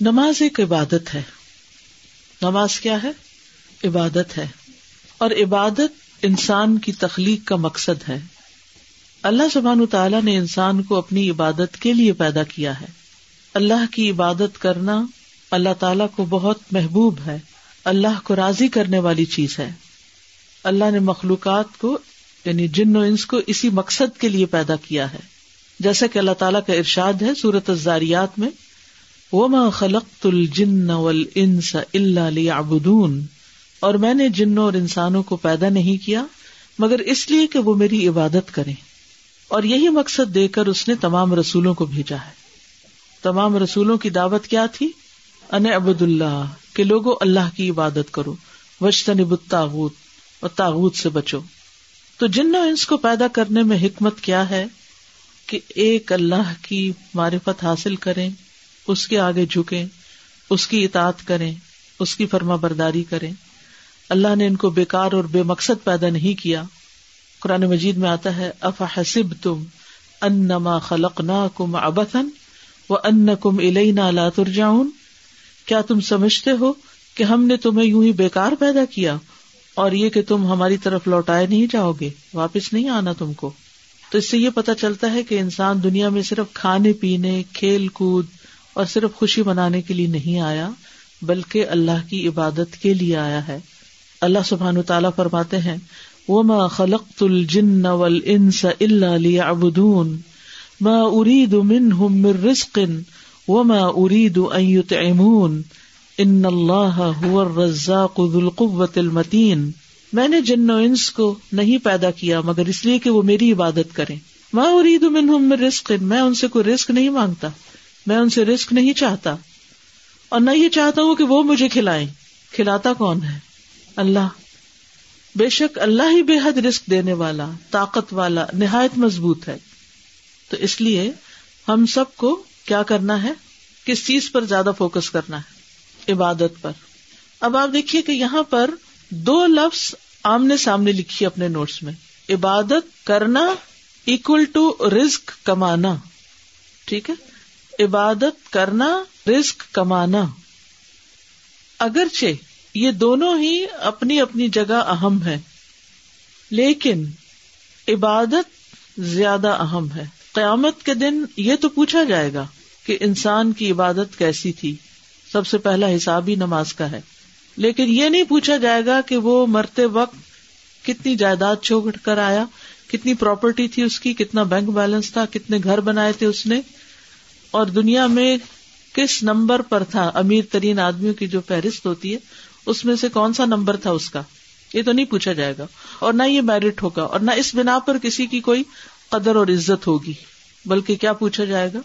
نماز ایک عبادت ہے۔ نماز کیا ہے؟ عبادت ہے۔ اور عبادت انسان کی تخلیق کا مقصد ہے۔ اللہ سبحان تعالیٰ نے انسان کو اپنی عبادت کے لیے پیدا کیا ہے۔ اللہ کی عبادت کرنا اللہ تعالیٰ کو بہت محبوب ہے۔ اللہ کو راضی کرنے والی چیز ہے۔ اللہ نے مخلوقات کو یعنی جن و انس کو اسی مقصد کے لیے پیدا کیا ہے۔ جیسا کہ اللہ تعالیٰ کا ارشاد ہے سورت الزاریات میں وما خلقت الجن والانس الا ليعبدون اور میں نے جنوں اور انسانوں کو پیدا نہیں کیا، مگر اس لیے کہ وہ میری عبادت کریں۔ اور یہی مقصد دے کر اس نے تمام رسولوں کو بھیجا ہے۔ تمام رسولوں کی دعوت کیا تھی؟ ان ابد اللہ، کہ لوگوں اللہ کی عبادت کرو۔ وشتن تاغت اور تاغت سے بچو۔ تو جن انس کو پیدا کرنے میں حکمت کیا ہے؟ کہ ایک اللہ کی معرفت حاصل کریں۔ اس کے آگے جھکیں، اس کی اطاعت کریں، اس کی فرما برداری کریں۔ اللہ نے ان کو بیکار اور بے مقصد پیدا نہیں کیا۔ قرآن مجید میں آتا ہے اف حسب تم انما خلق نہ کم ابتن و ان کم الینا لا ترجعون۔ کیا تم سمجھتے ہو کہ ہم نے تمہیں یوں ہی بیکار پیدا کیا اور یہ کہ تم ہماری طرف لوٹائے نہیں جاؤ گے، واپس نہیں آنا تم کو؟ تو اس سے یہ پتا چلتا ہے کہ انسان دنیا میں صرف کھانے پینے، کھیل کود اور صرف خوشی منانے کے لیے نہیں آیا، بلکہ اللہ کی عبادت کے لیے آیا ہے۔ اللہ سبحان تعالیٰ فرماتے ہیں وہ ما خلق الجن والانس الا ليعبدون۔ ما اريد منهم من رزق، وما اريد ان يطعمون۔ ان اللہ هو الرزاق ذو القوة المتین میں نے جن و انس کو نہیں پیدا کیا، مگر اس لیے کہ وہ میری عبادت کریں۔ ما اريد منهم من رزق، میں ان سے کوئی رزق نہیں مانگتا۔ میں ان سے رسک نہیں چاہتا اور نہ یہ چاہتا ہوں کہ وہ مجھے کھلائیں۔ کھلاتا کون ہے؟ اللہ۔ بے شک اللہ ہی بے حد رسک دینے والا، طاقت والا، نہایت مضبوط ہے۔ تو اس لیے ہم سب کو کیا کرنا ہے؟ کس چیز پر زیادہ فوکس کرنا ہے؟ عبادت پر۔ اب آپ دیکھیے کہ یہاں پر دو لفظ آمنے سامنے لکھی اپنے نوٹس میں۔ عبادت کرنا اکول ٹو رسک کمانا۔ ٹھیک ہے؟ عبادت کرنا رسک کمانا۔ اگرچہ یہ دونوں ہی اپنی اپنی جگہ اہم ہے، لیکن عبادت زیادہ اہم ہے۔ قیامت کے دن یہ تو پوچھا جائے گا کہ انسان کی عبادت کیسی تھی۔ سب سے پہلا حساب ہی نماز کا ہے۔ لیکن یہ نہیں پوچھا جائے گا کہ وہ مرتے وقت کتنی جائیداد چھوڑ کر آیا، کتنی پراپرٹی تھی اس کی، کتنا بینک بیلنس تھا، کتنے گھر بنائے تھے اس نے۔ اور دنیا میں کس نمبر پر تھا امیر ترین آدمیوں کی جو فہرست ہوتی ہے، اس میں سے کون سا نمبر تھا اس کا؟ یہ تو نہیں پوچھا جائے گا۔ اور نہ یہ میرٹ ہوگا اور نہ اس بنا پر کسی کی کوئی قدر اور عزت ہوگی۔ بلکہ کیا پوچھا جائے گا؟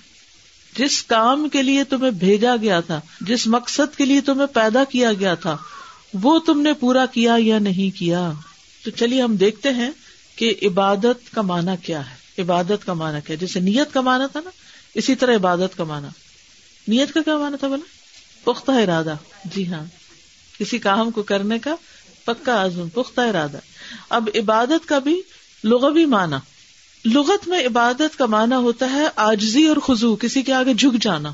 جس کام کے لیے تمہیں بھیجا گیا تھا، جس مقصد کے لیے تمہیں پیدا کیا گیا تھا، وہ تم نے پورا کیا یا نہیں کیا؟ تو چلیے ہم دیکھتے ہیں کہ عبادت کا معنی کیا ہے۔ عبادت کا معنی کیا جیسے نیت کا معنی تھا نا اسی طرح عبادت کا مانا نیت کا کیا مانا تھا بولا؟ پختہ ارادہ۔ جی ہاں۔ کسی کام کو کرنے کا پکا عزم، پختہ ارادہ۔ اب عبادت کا بھی لغوی مانا لغت میں عبادت کا مانا ہوتا ہے آجزی اور خزو کسی کے آگے جھک جانا۔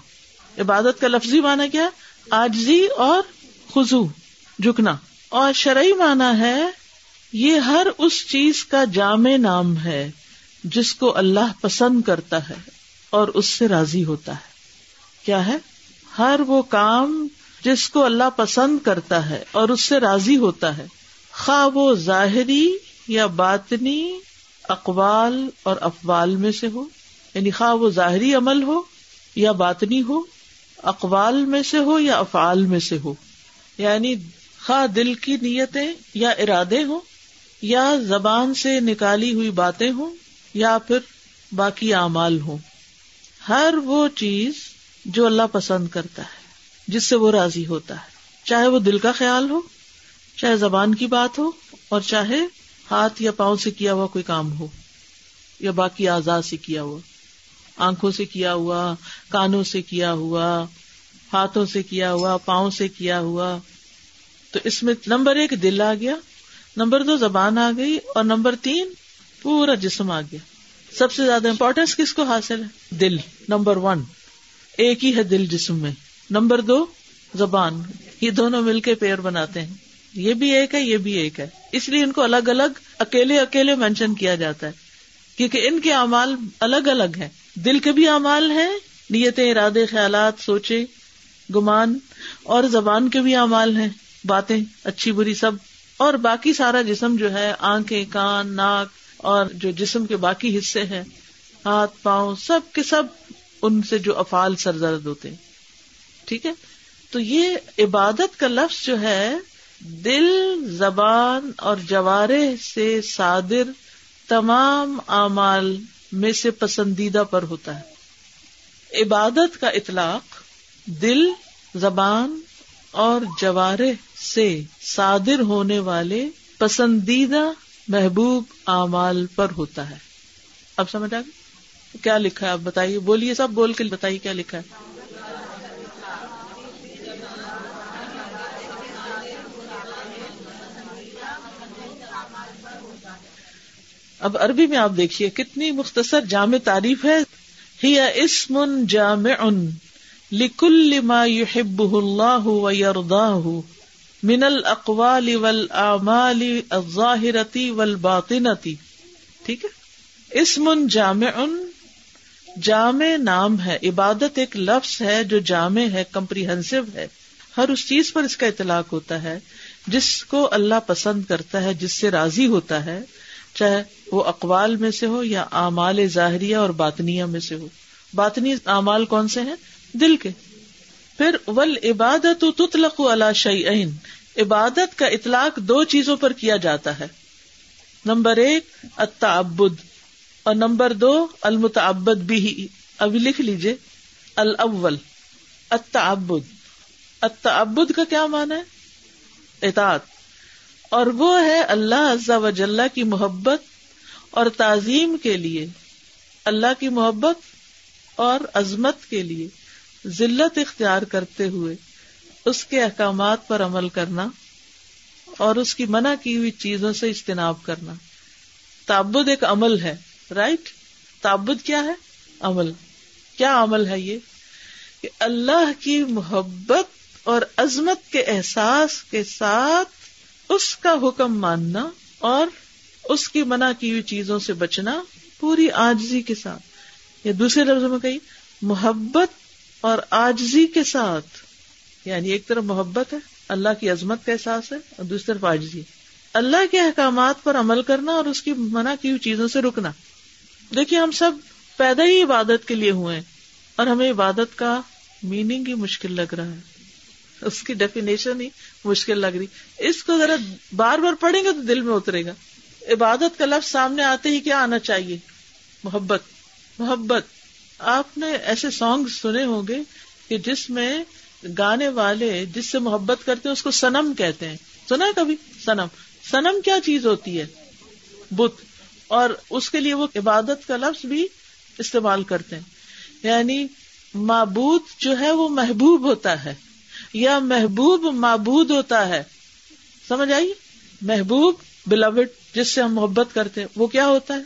عبادت کا لفظی مانا کیا آجزی اور خزو جھکنا۔ اور شرعی مانا ہے یہ ہر اس چیز کا جامع نام ہے جس کو اللہ پسند کرتا ہے۔ اور اس سے راضی ہوتا ہے۔ کیا ہے؟ ہر وہ کام جس کو اللہ پسند کرتا ہے اور اس سے راضی ہوتا ہے۔ خواہ وہ ظاہری یا باطنی اقوال اور افوال میں سے ہو۔ یعنی خواہ وہ ظاہری عمل ہو یا باطنی ہو، اقوال میں سے ہو یا افعال میں سے ہو۔ یعنی خواہ دل کی نیتیں یا ارادے ہوں، یا زبان سے نکالی ہوئی باتیں ہوں، یا پھر باقی اعمال ہوں۔ ہر وہ چیز جو اللہ پسند کرتا ہے، جس سے وہ راضی ہوتا ہے۔ چاہے وہ دل کا خیال ہو، چاہے زبان کی بات ہو، اور چاہے ہاتھ یا پاؤں سے کیا ہوا کوئی کام ہو، یا باقی آزاد سے کیا ہوا۔ آنکھوں سے کیا ہوا، کانوں سے کیا ہوا، ہاتھوں سے کیا ہوا، پاؤں سے کیا ہوا۔ تو اس میں نمبر ایک دل آ گیا، نمبر دو زبان آ گئی، اور نمبر تین پورا جسم آ گیا۔ سب سے زیادہ امپورٹینس کس کو حاصل ہے؟ دل، نمبر ون ایک ہی ہے دل جسم میں. نمبر دو، زبان. یہ دونوں مل کے پیڑ بناتے ہیں. یہ بھی ایک ہے، یہ بھی ایک ہے. اس لیے ان کو الگ الگ، اکیلے اکیلے مینشن کیا جاتا ہے. کیونکہ ان کے اعمال الگ الگ ہیں. دل کے بھی اعمال ہیں، نیتیں، ارادے، خیالات، سوچے، گمان، اور زبان کے بھی اعمال ہیں. باتیں، اچھی، بری، سب. اور باقی سارا جسم جو ہے، آنکھیں، کان، ناک اور جو جسم کے باقی حصے ہیں، ہاتھ، پاؤں، سب کے سب ان سے جو افعال سرزرد ہوتے ہیں۔ ٹھیک ہے؟ تو یہ عبادت کا لفظ جو ہے، دل، زبان اور جوارے سے صادر تمام اعمال میں سے پسندیدہ پر ہوتا ہے۔ عبادت کا اطلاق دل، زبان اور جوارے سے صادر ہونے والے پسندیدہ محبوب اعمال پر ہوتا ہے۔ اب سمجھ آ کیا لکھا ہے؟ آپ بتائیے۔ بولیے سب، بول کے بتائیے کیا لکھا ہے۔ اب عربی میں آپ دیکھیے، کتنی مختصر جامع تعریف ہے۔ ہی اسم جامع لکل ما يحبه الله ويرضاه من الاقوال والاعمال الظاهرة والباطنة ٹھیک ہے؟ اسم جامع جامع نام ہے، عبادت ایک لفظ ہے جو جامع ہے کمپریہنسو ہے۔ ہر اس چیز پر اس کا اطلاق ہوتا ہے، جس کو اللہ پسند کرتا ہے، جس سے راضی ہوتا ہے، چاہے وہ اقوال میں سے ہو یا اعمال ظاہریہ اور باطنیہ میں سے ہو۔ باطنی اعمال کون سے ہیں؟ دل کے۔ پھر ول عبادت تطلق اللہ شعین عبادت کا اطلاق دو چیزوں پر کیا جاتا ہے۔ نمبر ایک، التعبد، اور نمبر دو، المتعبد بھی ابھی لکھ لیجیے الاول، التعبد۔ التعبد کا کیا مانا ہے؟ اطاعت۔ اور وہ ہے اللہ عزا وجاللہ کی محبت اور تعظیم کے لیے۔ اللہ کی محبت اور عظمت کے لیے۔ ذلت اختیار کرتے ہوئے اس کے احکامات پر عمل کرنا اور اس کی منع کی ہوئی چیزوں سے اجتناب کرنا۔ تعبد ایک عمل ہے رائٹ تعبد کیا ہے؟ عمل۔ کیا عمل ہے یہ؟ کہ اللہ کی محبت اور عظمت کے احساس کے ساتھ اس کا حکم ماننا اور اس کی منع کی ہوئی چیزوں سے بچنا پوری آجزی کے ساتھ۔ یا دوسرے لفظوں میں کہی محبت اور آجزی کے ساتھ یعنی ایک طرف محبت ہے، اللہ کی عظمت کا احساس ہے، اور دوسری طرف آجزی۔ اللہ کے احکامات پر عمل کرنا اور اس کی منع کی ہوئی چیزوں سے رکنا۔ دیکھیے، ہم سب پیدا ہی عبادت کے لیے ہوئے اور ہمیں عبادت کا میننگ ہی مشکل لگ رہا ہے۔ اس کی ڈیفینیشن ہی مشکل لگ رہی۔ اس کو ذرا بار بار پڑھیں گے تو دل میں اترے گا۔ عبادت کا لفظ سامنے آتے ہی کیا آنا چاہیے؟ محبت۔ محبت۔ آپ نے ایسے سانگ سنے ہوں گے کہ جس میں گانے والے جس سے محبت کرتے ہیں اس کو سنم کہتے ہیں۔ سنا ہے کبھی؟ سنم سنم کیا چیز ہوتی ہے؟ بت۔ اور اس کے لیے وہ عبادت کا لفظ بھی استعمال کرتے ہیں۔ یعنی معبود جو ہے وہ محبوب ہوتا ہے۔ یا محبوب معبود ہوتا ہے۔ سمجھ آئی؟ محبوب بلوڈ جس سے ہم محبت کرتے ہیں، وہ کیا ہوتا ہے؟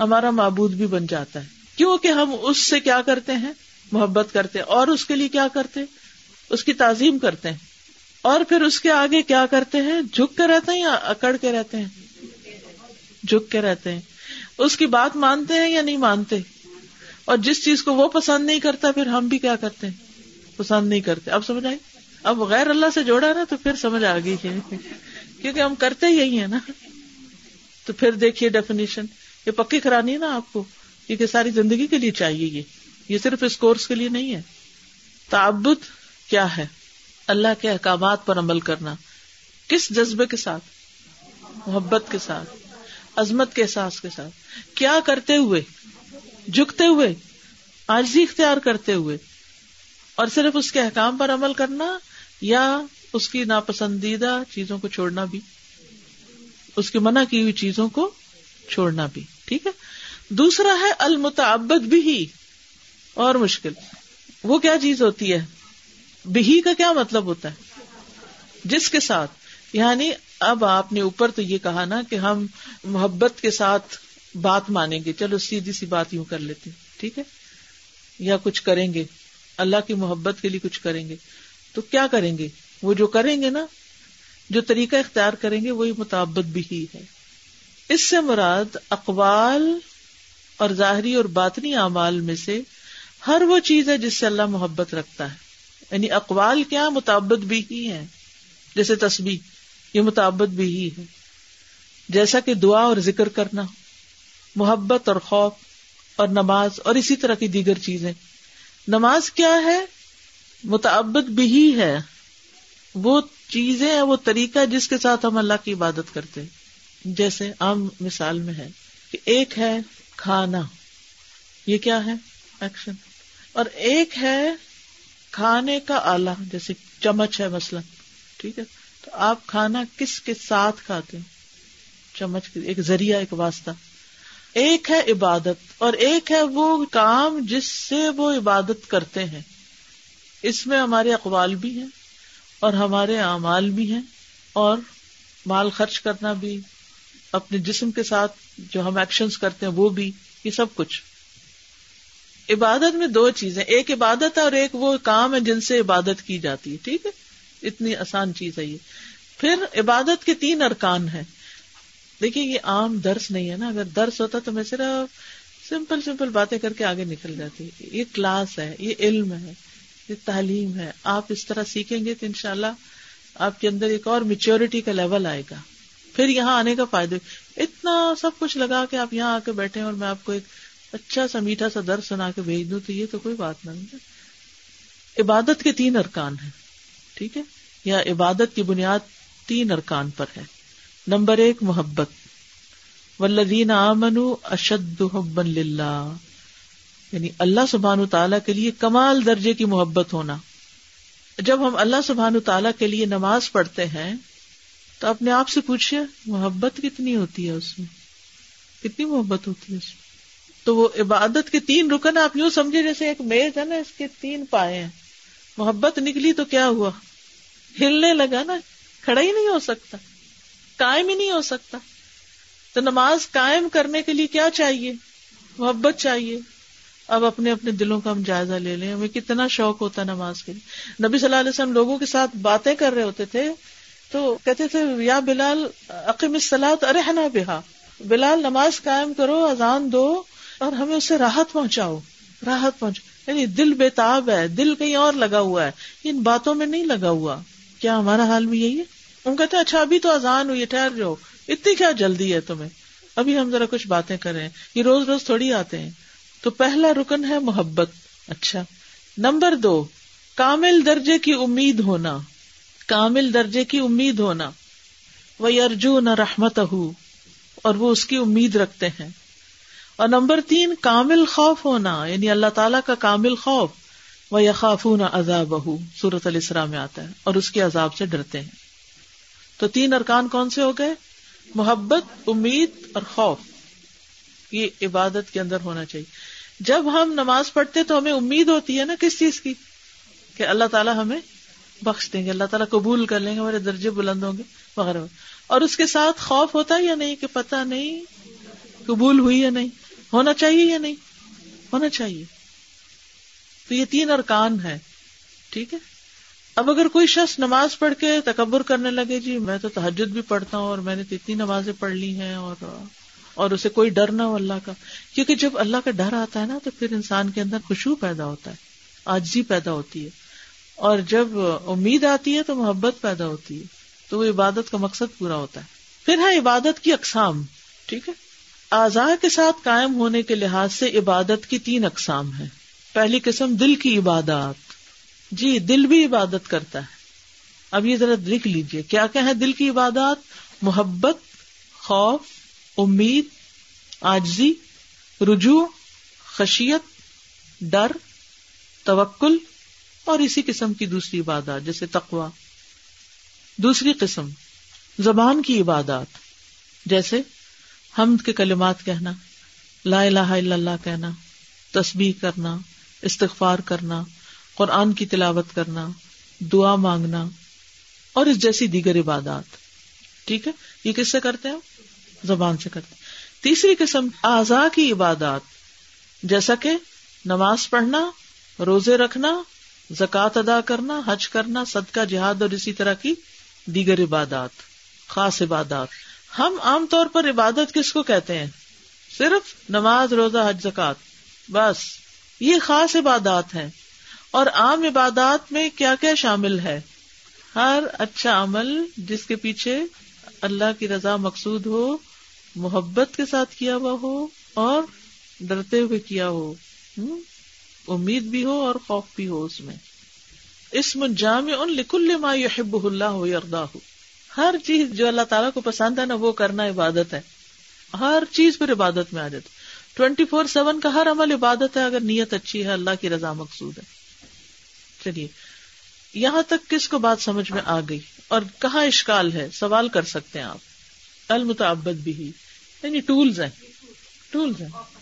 ہمارا معبود بھی بن جاتا ہے۔ کیونکہ ہم اس سے کیا کرتے ہیں؟ محبت کرتے اور اس کے لیے کیا کرتے اس کی تعظیم کرتے ہیں۔ اور پھر اس کے آگے کیا کرتے ہیں؟ جھک کے رہتے ہیں یا اکڑ کے رہتے ہیں؟ جھک کے رہتے ہیں۔ اس کی بات مانتے ہیں یا نہیں مانتے؟ اور جس چیز کو وہ پسند نہیں کرتا، پھر ہم بھی کیا کرتے ہیں؟ پسند نہیں کرتے۔ اب سمجھ آئی؟ اب غیر اللہ سے جوڑا نا، تو پھر سمجھ آ گئی کیونکہ ہم کرتے یہی ہے نا۔ تو پھر دیکھیے ڈیفینیشن یہ پکی کرانی ہے نا آپ کو؟ کیونکہ ساری زندگی کے لیے چاہیے یہ۔ یہ صرف اس کورس کے لیے نہیں ہے۔ تعبد کیا ہے؟ اللہ کے احکامات پر عمل کرنا۔ کس جذبے کے ساتھ؟ محبت کے ساتھ۔ عظمت کے احساس کے ساتھ۔ کیا کرتے ہوئے؟ جھکتے ہوئے۔ آجزی اختیار کرتے ہوئے۔ اور صرف اس کے احکام پر عمل کرنا یا اس کی ناپسندیدہ چیزوں کو چھوڑنا بھی؟ اس کی منع کی ہوئی چیزوں کو چھوڑنا بھی۔ ٹھیک ہے؟ دوسرا ہے المتعبد بھی اور مشکل۔ وہ کیا چیز ہوتی ہے؟ بہی کا کیا مطلب ہوتا ہے؟ جس کے ساتھ۔ یعنی اب آپ نے اوپر تو یہ کہا نا کہ ہم محبت کے ساتھ بات مانیں گے۔ چلو سیدھی سی بات یوں کر لیتے ٹھیک ہے؟ یا کچھ کریں گے۔ اللہ کی محبت کے لیے کچھ کریں گے۔ تو کیا کریں گے؟ وہ جو کریں گے نا، جو طریقہ اختیار کریں گے، وہی متعبد بھی ہی ہے۔ اس سے مراد اقوال اور ظاہری اور باطنی اعمال میں سے ہر وہ چیز ہے جس سے اللہ محبت رکھتا ہے۔ یعنی اقوال کیا متعبد بھی ہی ہے جیسے تسبیح، یہ متعبد بھی ہی ہے جیسا کہ دعا اور ذکر کرنا، محبت اور خوف اور نماز اور اسی طرح کی دیگر چیزیں۔ نماز کیا ہے؟ متعبد بھی ہی ہے۔ وہ چیزیں وہ طریقہ جس کے ساتھ ہم اللہ کی عبادت کرتے جیسے عام مثال میں ہے کہ ایک ہے کھانا۔ یہ کیا ہے؟ ایکشن اور ایک ہے کھانے کا آلہ، جیسے چمچ ہے مثلاً، ٹھیک ہے؟ تو آپ کھانا کس کے ساتھ کھاتے ہیں؟ چمچ ایک ذریعہ، ایک واسطہ۔ ایک ہے عبادت، اور ایک ہے وہ کام جس سے وہ عبادت کرتے ہیں۔ اس میں ہمارے اقوال بھی ہیں، اور ہمارے اعمال بھی ہیں، اور مال خرچ کرنا بھی۔ اپنے جسم کے ساتھ جو ہم ایکشن کرتے ہیں، وہ بھی، یہ سب کچھ۔ عبادت میں دو چیزیں، ایک عبادت ہے اور ایک وہ کام ہے جن سے عبادت کی جاتی ہے، ٹھیک ہے؟ اتنی آسان چیز ہے یہ۔ پھر عبادت کے تین ارکان ہیں۔ دیکھیے، یہ عام درس نہیں ہے نا۔ اگر درس ہوتا تو میں صرف سمپل سمپل باتیں کر کے آگے نکل جاتی۔ یہ کلاس ہے، یہ علم ہے، یہ تعلیم ہے۔ آپ اس طرح سیکھیں گے تو ان شاء اللہ آپ کے اندر ایک اور میچیورٹی کا لیول آئے گا۔ پھر یہاں آنے کا فائدہ اتنا سب کچھ لگا کے آپ یہاں آ کے بیٹھے اور میں آپ کو ایک اچھا سا میٹھا سا درد سنا کے بھیج دوں تو یہ تو کوئی بات نہیں عبادت کے تین ارکان ہیں، ٹھیک ہے؟ یا عبادت کی بنیاد تین ارکان پر ہے۔ نمبر ایک، محبت۔ ولدین آمن اشد حبن للہ یعنی اللہ سبحان تعالیٰ کے لیے کمال درجے کی محبت ہونا۔ جب ہم اللہ سبحان تعالیٰ کے لیے نماز پڑھتے ہیں تو اپنے آپ سے پوچھیے محبت کتنی ہوتی ہے اس میں؟ کتنی محبت ہوتی ہے اس میں؟ تو وہ عبادت کے تین رکن آپ یوں سمجھے جیسے ایک میز ہے نا، اس کے تین پائے ہیں۔ محبت نکلی تو کیا ہوا؟ ہلنے لگا نا، کھڑا ہی نہیں ہو سکتا کائم ہی نہیں ہو سکتا۔ تو نماز قائم کرنے کے لیے کیا چاہیے؟ محبت چاہیے۔ اب اپنے اپنے دلوں کا ہم جائزہ لے لیں۔ ہمیں کتنا شوق ہوتا ہے نماز کے لیے۔ نبی صلی اللہ علیہ وسلم لوگوں کے ساتھ باتیں کر رہے ہوتے تھے۔ تو کہتے تھے، یا بلال عقیم السلاط ارحنا بہا۔ بلال، نماز قائم کرو، اذان دو اور ہمیں اس سے راحت پہنچاؤ۔ راحت پہنچ۔ یعنی دل بےتاب ہے، دل کہیں اور لگا ہوا ہے۔ ان باتوں میں نہیں لگا ہوا۔ کیا ہمارا حال بھی یہی ہے؟ ہم کہتے ہیں اچھا ابھی تو آزان ہوئی ٹھہر جاؤ۔ اتنی کیا جلدی ہے تمہیں؟ ابھی ہم ذرا کچھ باتیں کریں۔ یہ روز روز تھوڑی آتے ہیں۔ تو پہلا رکن ہے محبت۔ اچھا۔ نمبر دو، کامل درجے کی امید ہونا۔ کامل درجے کی امید ہونا۔ وہ ارجو نہ رحمت اور وہ اس کی امید رکھتے ہیں۔ اور نمبر تین، کامل خوف ہونا یعنی اللہ تعالیٰ کا کامل خوف۔ وہ یقاف نہ عذاب سورت السرا میں آتا ہے اور اس کے عذاب سے ڈرتے ہیں۔ تو تین ارکان کون سے ہو گئے؟ محبت، امید اور خوف۔ یہ عبادت کے اندر ہونا چاہیے۔ جب ہم نماز پڑھتے تو ہمیں امید ہوتی ہے نا کس چیز کی؟ کہ اللہ تعالیٰ ہمیں بخش دیں گے، اللہ تعالیٰ قبول کر لیں گے، ہمارے درجے بلند ہوں گے، وغیرہ۔ اور اس کے ساتھ خوف ہوتا ہے یا نہیں کہ پتا نہیں قبول ہوئی یا نہیں؟ ہونا چاہیے یا نہیں؟ ہونا چاہیے۔ تو یہ تین ارکان ہے ٹھیک ہے؟ اب اگر کوئی شخص نماز پڑھ کے تکبر کرنے لگے جی میں تو تحجد بھی پڑھتا ہوں اور میں نے تو اتنی نمازیں پڑھ لی ہیں اور اور اسے کوئی ڈر نہ ہو اللہ کا۔ کیونکہ جب اللہ کا ڈر آتا ہے نا، تو پھر انسان کے اندر خوشبو پیدا ہوتا ہے، آجزی پیدا ہوتی ہے۔ اور جب امید آتی ہے تو محبت پیدا ہوتی ہے، تو وہ عبادت کا مقصد پورا ہوتا ہے۔ پھر ہے عبادت کی اقسام، ٹھیک ہے؟ اعضاء کے ساتھ قائم ہونے کے لحاظ سے عبادت کی تین اقسام ہے پہلی قسم، دل کی عبادات۔ جی دل بھی عبادت کرتا ہے۔ اب یہ ذرا لکھ لیجیے کیا کیا ہے دل کی عبادات؟ محبت، خوف، امید آجزی رجوع، خشیت، ڈر، توکل اور اسی قسم کی دوسری عبادات، جیسے تقوا دوسری قسم، زبان کی عبادات، جیسے حمد کے کلمات کہنا، لا الہ الا اللہ کہنا، تسبیح کرنا، استغفار کرنا، قرآن کی تلاوت کرنا، دعا مانگنا، اور اس جیسی دیگر عبادات۔ ٹھیک ہے؟ یہ کس سے کرتے ہیں زبان سے کرتے تیسری قسم اعضا کی عبادات، جیسا کہ نماز پڑھنا، روزے رکھنا زکوٰۃ ادا کرنا، حج کرنا، صدقہ، جہاد اور اسی طرح کی دیگر عبادات، خاص عبادات۔ ہم عام طور پر عبادت کس کو کہتے ہیں؟ صرف نماز، روزہ، حج زکات بس، یہ خاص عبادات ہیں۔ اور عام عبادات میں کیا کیا شامل ہے؟ ہر اچھا عمل جس کے پیچھے اللہ کی رضا مقصود ہو، محبت کے ساتھ کیا ہوا ہو اور ڈرتے ہوئے کیا ہو۔ امید بھی ہو اور خوف بھی ہو اس میں۔ اس منجام ان لکل ما یحب اللہ ہو ہر چیز جو اللہ تعالیٰ کو پسند ہے نا، وہ کرنا عبادت ہے۔ ہر چیز پر عبادت میں آ جاتا۔ ٹوینٹی فور سیون کا ہر عمل عبادت ہے، اگر نیت اچھی ہے، اللہ کی رضا مقصود ہے۔ چلیے، یہاں تک کس کو بات سمجھ میں آ گئی؟ اور کہاں اشکال ہے؟ سوال کر سکتے ہیں آپ۔ المتعبد بھی۔ یعنی ٹولز ہیں۔ ٹولز ہیں۔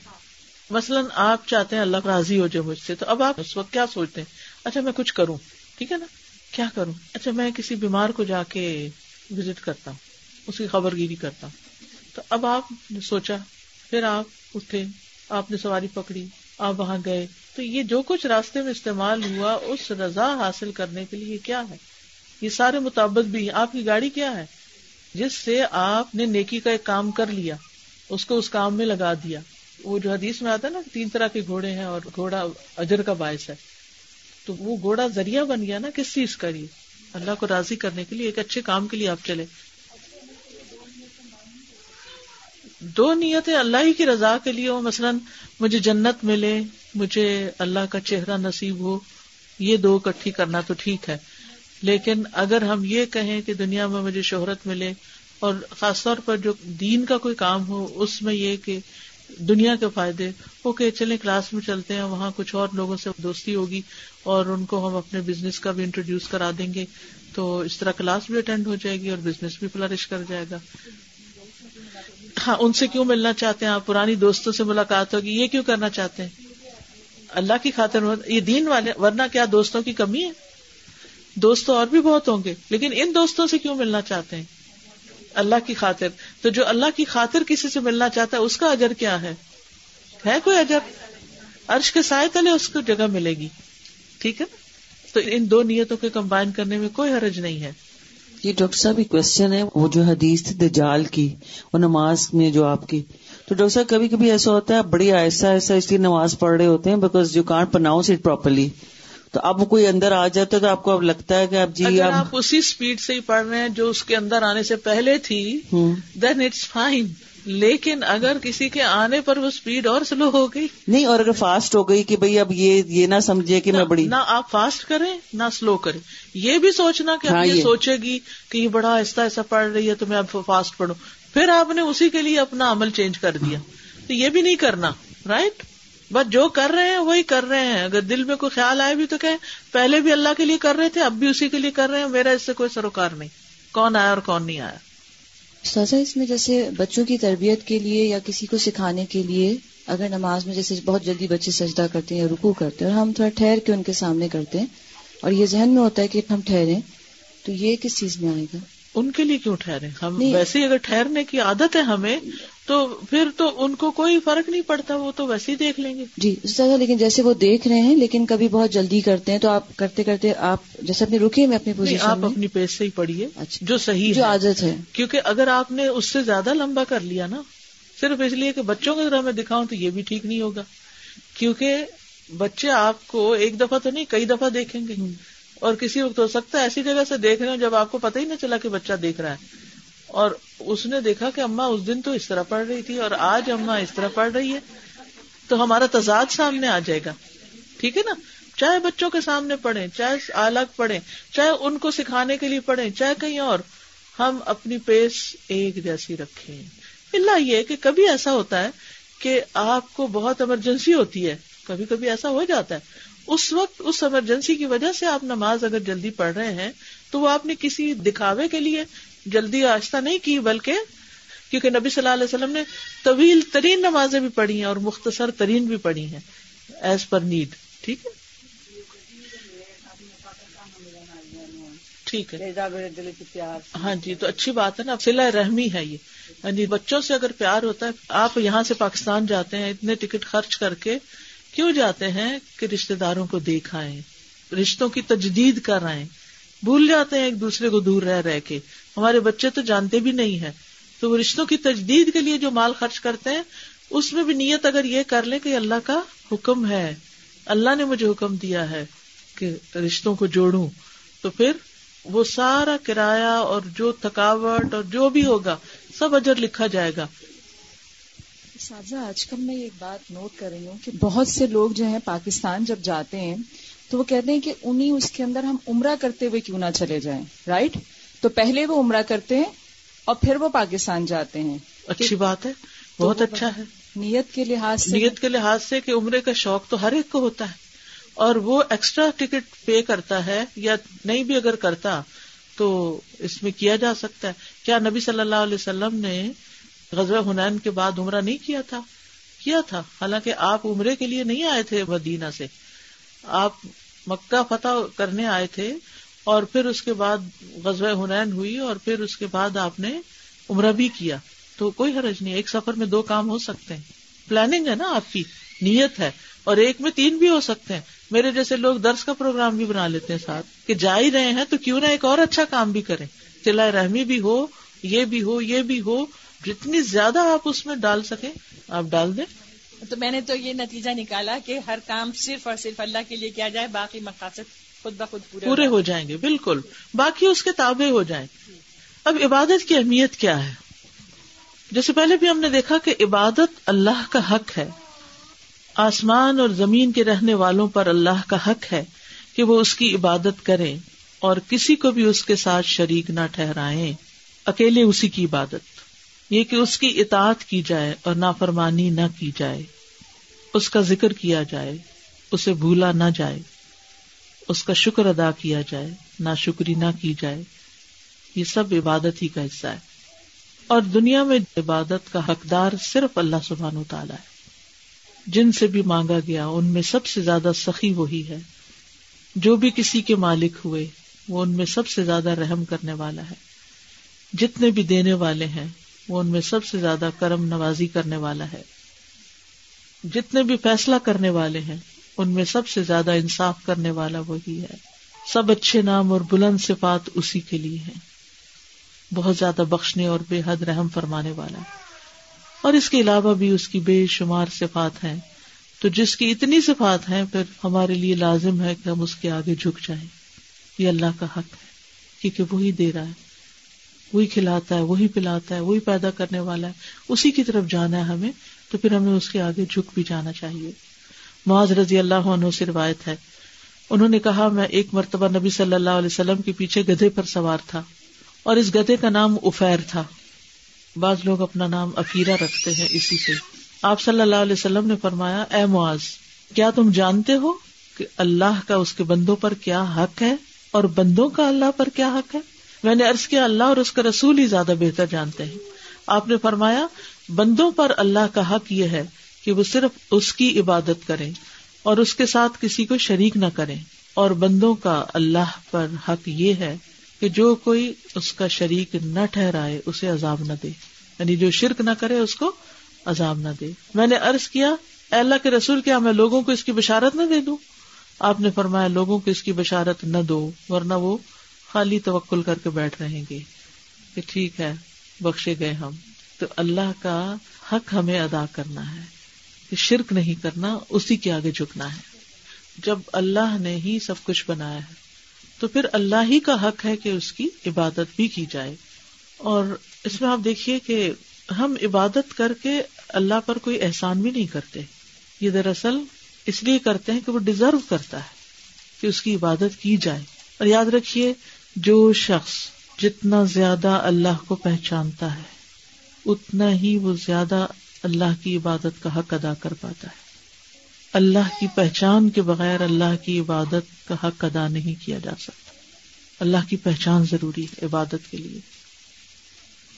مثلاً آپ چاہتے ہیں اللہ راضی ہو جائے مجھ سے، تو اب آپ اس وقت کیا سوچتے ہیں؟ اچھا میں کچھ کروں۔ ٹھیک ہے نا؟ کیا کروں؟ اچھا میں کسی بیمار کو جا کے وزٹ کرتا ہوں اس کی خبر گیری کرتا ہوں۔ تو اب آپ نے سوچا، پھر آپ اٹھے، آپ نے سواری پکڑی، آپ وہاں گئے۔ تو یہ جو کچھ راستے میں استعمال ہوا، اس رضا حاصل کرنے کے لیے کیا ہے؟ یہ سارے مطابق بھی آپ کی گاڑی کیا ہے؟ جس سے آپ نے نیکی کا ایک کام کر لیا، اس کو اس کام میں لگا دیا۔ وہ جو حدیث میں آتا ہے نا تین طرح کے گھوڑے ہیں اور گھوڑا اجر کا باعث ہے، تو وہ گھوڑا ذریعہ بن گیا نا کس چیز کا لیے اللہ کو راضی کرنے کے لیے، ایک اچھے کام کے لیے آپ چلے۔ دو نیتیں اللہ ہی کی رضا کے لیے ہو مثلاً مجھے جنت ملے، مجھے اللہ کا چہرہ نصیب ہو، یہ دو کٹھی کرنا تو ٹھیک ہے۔ لیکن اگر ہم یہ کہیں کہ دنیا میں مجھے شہرت ملے اور خاص طور پر جو دین کا کوئی کام ہو، اس میں یہ کہ دنیا کے فائدے اوکے چلے کلاس میں چلتے ہیں، وہاں کچھ اور لوگوں سے دوستی ہوگی اور ان کو ہم اپنے بزنس کا بھی انٹروڈیوس کرا دیں گے۔ تو اس طرح کلاس بھی اٹینڈ ہو جائے گی اور بزنس بھی فلرش کر جائے گا۔ ہاں ان سے کیوں ملنا چاہتے ہیں؟ آپ پرانی دوستوں سے ملاقات ہوگی، یہ کیوں کرنا چاہتے ہیں؟ اللہ کی خاطر یہ دین والے، ورنہ کیا دوستوں کی کمی ہے؟ دوست اور بھی بہت ہوں گے، لیکن ان دوستوں سے کیوں ملنا چاہتے ہیں؟ اللہ کی خاطر۔ تو جو اللہ کی خاطر کسی سے ملنا چاہتا ہے، اس کا اجر کیا ہے؟ ہے کوئی اجر؟ عرش کے سائے تلے اس کو جگہ ملے گی۔ ٹھیک ہے؟ نا تو ان دو نیتوں کے کمبائن کرنے میں کوئی حرج نہیں ہے۔ یہ ڈاکٹر صاحب ایک کوشچن ہے، وہ جو حدیث تھی دجال کی، وہ نماز میں جو آپ کی۔ تو ڈاکٹر صاحب، کبھی کبھی ایسا ہوتا ہے بڑی ایسا ایسا اس لیے نماز پڑھ رہے ہوتے ہیں because you can't pronounce it properly تو اب کوئی اندر آ جاتا ہے تو آپ کو اب لگتا ہے کہ اب جی آپ اسی اسپیڈ سے ہی پڑھ رہے ہیں جو اس کے اندر آنے سے پہلے تھی دین اٹس فائن لیکن اگر کسی کے آنے پر وہ اسپیڈ اور سلو ہو گئی۔ نہیں اور اگر فاسٹ ہو گئی کہ بھائی اب یہ یہ نہ سمجھے کہ میں بڑی نہ آپ فاسٹ کریں نہ سلو کریں۔ یہ بھی سوچنا کہ ہاں یہ سوچے گی کہ یہ بڑا ایسا ایسا پڑھ رہی ہے تو میں اب فاسٹ پڑھوں۔ پھر آپ نے اسی کے لیے اپنا عمل چینج کر دیا۔ تو یہ بھی نہیں کرنا رائٹ بس جو کر رہے ہیں وہی کر رہے ہیں۔ اگر دل میں کوئی خیال آئے بھی تو کہ پہلے بھی اللہ کے لیے کر رہے تھے اب بھی اسی کے لیے کر رہے ہیں۔ میرا اس سے کوئی سروکار نہیں۔ کون آیا اور کون نہیں آیا؟ سازا اس میں جیسے بچوں کی تربیت کے لیے یا کسی کو سکھانے کے لیے اگر نماز میں جیسے بہت جلدی بچے سجدہ کرتے ہیں یا رکو کرتے ہیں اور ہم تھوڑا ٹھہر کے ان کے سامنے کرتے ہیں اور یہ ذہن میں ہوتا ہے کہ ہم ٹھہرے تو یہ کس چیز میں آئے گا؟ ان کے لیے کیوں ٹھہرے ہم ویسے اگر ٹھہرنے کی عادت ہے ہمیں تو پھر تو ان کو کوئی فرق نہیں پڑتا وہ تو ویسے ہی دیکھ لیں گے۔ جی زیادہ لیکن جیسے وہ دیکھ رہے ہیں لیکن کبھی بہت جلدی کرتے ہیں تو آپ کرتے کرتے آپ جیسے اپنے رکے میں اپنی پوزیشن آپ اپنی پیج سے ہی پڑھیے اچھا جو صحیح جو عادت ہے۔ کیونکہ اگر آپ نے اس سے زیادہ لمبا کر لیا نا صرف اس لیے کہ بچوں کی طرح میں دکھاؤں تو یہ بھی ٹھیک نہیں ہوگا۔ کیونکہ بچے آپ کو ایک دفعہ تو نہیں کئی دفعہ دیکھیں گے۔ اور کسی وقت ہو سکتا ہے ایسی جگہ سے دیکھ رہے ہیں جب آپ کو پتہ ہی نہ چلا کہ بچہ دیکھ رہا ہے۔ اور اس نے دیکھا کہ اما اس دن تو اس طرح پڑھ رہی تھی اور آج اما اس طرح پڑھ رہی ہے تو ہمارا تضاد سامنے آ جائے گا۔ ٹھیک ہے نا؟ چاہے بچوں کے سامنے پڑھیں، چاہے الگ پڑھیں، چاہے ان کو سکھانے کے لیے پڑھیں، چاہے کہیں اور، ہم اپنی پیس ایک جیسی رکھیں۔ اللہ یہ کہ کبھی ایسا ہوتا ہے کہ آپ کو بہت ایمرجنسی ہوتی ہے کبھی کبھی ایسا ہو جاتا ہے۔ اس وقت، اس ایمرجنسی کی وجہ سے آپ نماز اگر جلدی پڑھ رہے ہیں، تو وہ آپ نے کسی دکھاوے کے لیے جلدی آہستہ نہیں کی، بلکہ کیونکہ نبی صلی اللہ علیہ وسلم نے طویل ترین نمازیں بھی پڑھی ہیں اور مختصر ترین بھی پڑھی ہیں ایز پر نیڈ ٹھیک ہے؟ ٹھیک ہے۔ ہاں جی تو اچھی بات ہے نا سلا رحمی ہے یہ۔ یعنی بچوں سے اگر پیار ہوتا ہے، آپ یہاں سے پاکستان جاتے ہیں، اتنے ٹکٹ خرچ کر کے کیوں جاتے ہیں کہ رشتے داروں کو دیکھ رشتوں کی تجدید کر بھول جاتے ہیں ایک دوسرے کو دور رہ رہ کے۔ ہمارے بچے تو جانتے بھی نہیں ہے تو وہ رشتوں کی تجدید کے لیے جو مال خرچ کرتے ہیں، اس میں بھی نیت اگر یہ کر لیں کہ اللہ کا حکم ہے۔ اللہ نے مجھے حکم دیا ہے کہ رشتوں کو جوڑوں۔ تو پھر وہ سارا کرایہ اور جو تھکاوٹ اور جو بھی ہوگا، سب اجر لکھا جائے گا۔ سازا آج کل میں ایک بات نوٹ کر رہی ہوں کہ بہت سے لوگ جو ہیں پاکستان جب جاتے ہیں، تو وہ کہتے ہیں کہ انہیں اس کے اندر ہم عمرہ کرتے ہوئے کیوں نہ چلے جائیں رائٹ تو پہلے وہ عمرہ کرتے ہیں اور پھر وہ پاکستان جاتے ہیں۔ اچھی بات ہے بہت اچھا ہے۔ نیت کے لحاظ سے نیت کے لحاظ سے کہ عمرے کا شوق تو ہر ایک کو ہوتا ہے۔ اور وہ ایکسٹرا ٹکٹ پے کرتا ہے یا نہیں بھی اگر کرتا تو اس میں کیا جا سکتا ہے۔ کیا نبی صلی اللہ علیہ وسلم نے غزوہ حنین کے بعد عمرہ نہیں کیا تھا؟ کیا تھا؟ حالانکہ آپ عمرے کے لیے نہیں آئے تھے مدینہ سے۔ آپ مکہ فتح کرنے آئے تھے۔ اور پھر اس کے بعد غزوہ حنین ہوئی اور پھر اس کے بعد آپ نے عمرہ بھی کیا۔ تو کوئی حرج نہیں، ایک سفر میں دو کام ہو سکتے ہیں۔ پلاننگ ہے نا آپ کی، نیت ہے۔ اور ایک میں تین بھی ہو سکتے ہیں۔ میرے جیسے لوگ درس کا پروگرام بھی بنا لیتے ہیں ساتھ، کہ جا ہی رہے ہیں تو کیوں نہ ایک اور اچھا کام بھی کریں۔ چلا رحمی بھی ہو، یہ بھی ہو، یہ بھی ہو، جتنی زیادہ آپ اس میں ڈال سکیں، آپ ڈال دیں۔ تو میں نے تو یہ نتیجہ نکالا کہ ہر کام صرف اور صرف اللہ کے لیے کیا جائے، باقی مقاصد خود بخود پورے پورے ہو جائیں گے، بالکل۔ باقی اس کے تابع ہو جائیں۔ اب عبادت کی اہمیت کیا ہے؟ جیسے پہلے بھی ہم نے دیکھا کہ عبادت اللہ کا حق ہے۔ آسمان اور زمین کے رہنے والوں پر اللہ کا حق ہے کہ وہ اس کی عبادت کریں اور کسی کو بھی اس کے ساتھ شریک نہ ٹھہرائیں۔ اکیلے اسی کی عبادت۔ یہ کہ اس کی اطاعت کی جائے اور نافرمانی نہ کی جائے۔ اس کا ذکر کیا جائے، اسے بھولا نہ جائے۔ اس کا شکر ادا کیا جائے نہ شکری نہ کی جائے، یہ سب عبادت ہی کا حصہ ہے۔ اور دنیا میں عبادت کا حقدار صرف اللہ سبحان و تعالی ہے۔ جن سے بھی مانگا گیا، ان میں سب سے زیادہ سخی وہی ہے۔ جو بھی کسی کے مالک ہوئے، وہ ان میں سب سے زیادہ رحم کرنے والا ہے۔ جتنے بھی دینے والے ہیں، وہ ان میں سب سے زیادہ کرم نوازی کرنے والا ہے۔ جتنے بھی فیصلہ کرنے والے ہیں ان میں سب سے زیادہ انصاف کرنے والا وہی ہے۔ سب اچھے نام اور بلند صفات اسی کے لیے ہیں۔ بہت زیادہ بخشنے اور بے حد رحم فرمانے والا۔ اور اس کے علاوہ بھی اس کی بے شمار صفات ہیں۔ تو جس کی اتنی صفات ہیں، پھر ہمارے لیے لازم ہے کہ ہم اس کے آگے جھک جائیں۔ یہ اللہ کا حق ہے، کیونکہ وہی دے رہا ہے۔ وہی کھلاتا ہے، وہی پلاتا ہے، وہی پیدا کرنے والا ہے۔ اسی کی طرف جانا ہے ہمیں، تو پھر ہمیں اس کے آگے جھک بھی جانا چاہیے۔ معاذ رضی اللہ عنہ سے روایت ہے۔ انہوں نے کہا، میں ایک مرتبہ نبی صلی اللہ علیہ وسلم کے پیچھے گدھے پر سوار تھا اور اس گدھے کا نام افیر تھا۔ بعض لوگ اپنا نام افیرا رکھتے ہیں اسی سے۔ آپ صلی اللہ علیہ وسلم نے فرمایا، اے معاذ، کیا تم جانتے ہو کہ اللہ کا اس کے بندوں پر کیا حق ہے اور بندوں کا اللہ پر کیا حق ہے؟ میں نے ارض کیا، اللہ اور اس کا رسول ہی زیادہ بہتر جانتے ہیں۔ آپ نے فرمایا، بندوں پر اللہ کا حق یہ ہے کہ وہ صرف اس کی عبادت کریں اور اس کے ساتھ کسی کو شریک نہ کریں۔ اور بندوں کا اللہ پر حق یہ ہے کہ جو کوئی اس کا شریک نہ ٹھہرائے، اسے عذاب نہ دے۔ یعنی جو شرک نہ کرے، اس کو عذاب نہ دے۔ میں نے ارض کیا، اے اللہ کے رسول، کیا میں لوگوں کو اس کی بشارت نہ دے دوں؟ آپ نے فرمایا، لوگوں کو اس کی بشارت نہ دو، ورنہ وہ خالی توکل کر کے بیٹھ رہیں گے۔ کہ ٹھیک ہے، بخشے گئے ہم۔ تو اللہ کا حق ہمیں ادا کرنا ہے۔ کہ شرک نہیں کرنا، اسی کے آگے جھکنا ہے۔ جب اللہ نے ہی سب کچھ بنایا ہے، تو پھر اللہ ہی کا حق ہے کہ اس کی عبادت بھی کی جائے۔ اور اس میں آپ دیکھیے کہ ہم عبادت کر کے اللہ پر کوئی احسان بھی نہیں کرتے۔ یہ دراصل اس لیے کرتے ہیں کہ وہ ڈیزرو کرتا ہے کہ اس کی عبادت کی جائے۔ اور یاد رکھیے، جو شخص جتنا زیادہ اللہ کو پہچانتا ہے، اتنا ہی وہ زیادہ اللہ کی عبادت کا حق ادا کر پاتا ہے۔ اللہ کی پہچان کے بغیر اللہ کی عبادت کا حق ادا نہیں کیا جا سکتا۔ اللہ کی پہچان ضروری ہے عبادت کے لیے۔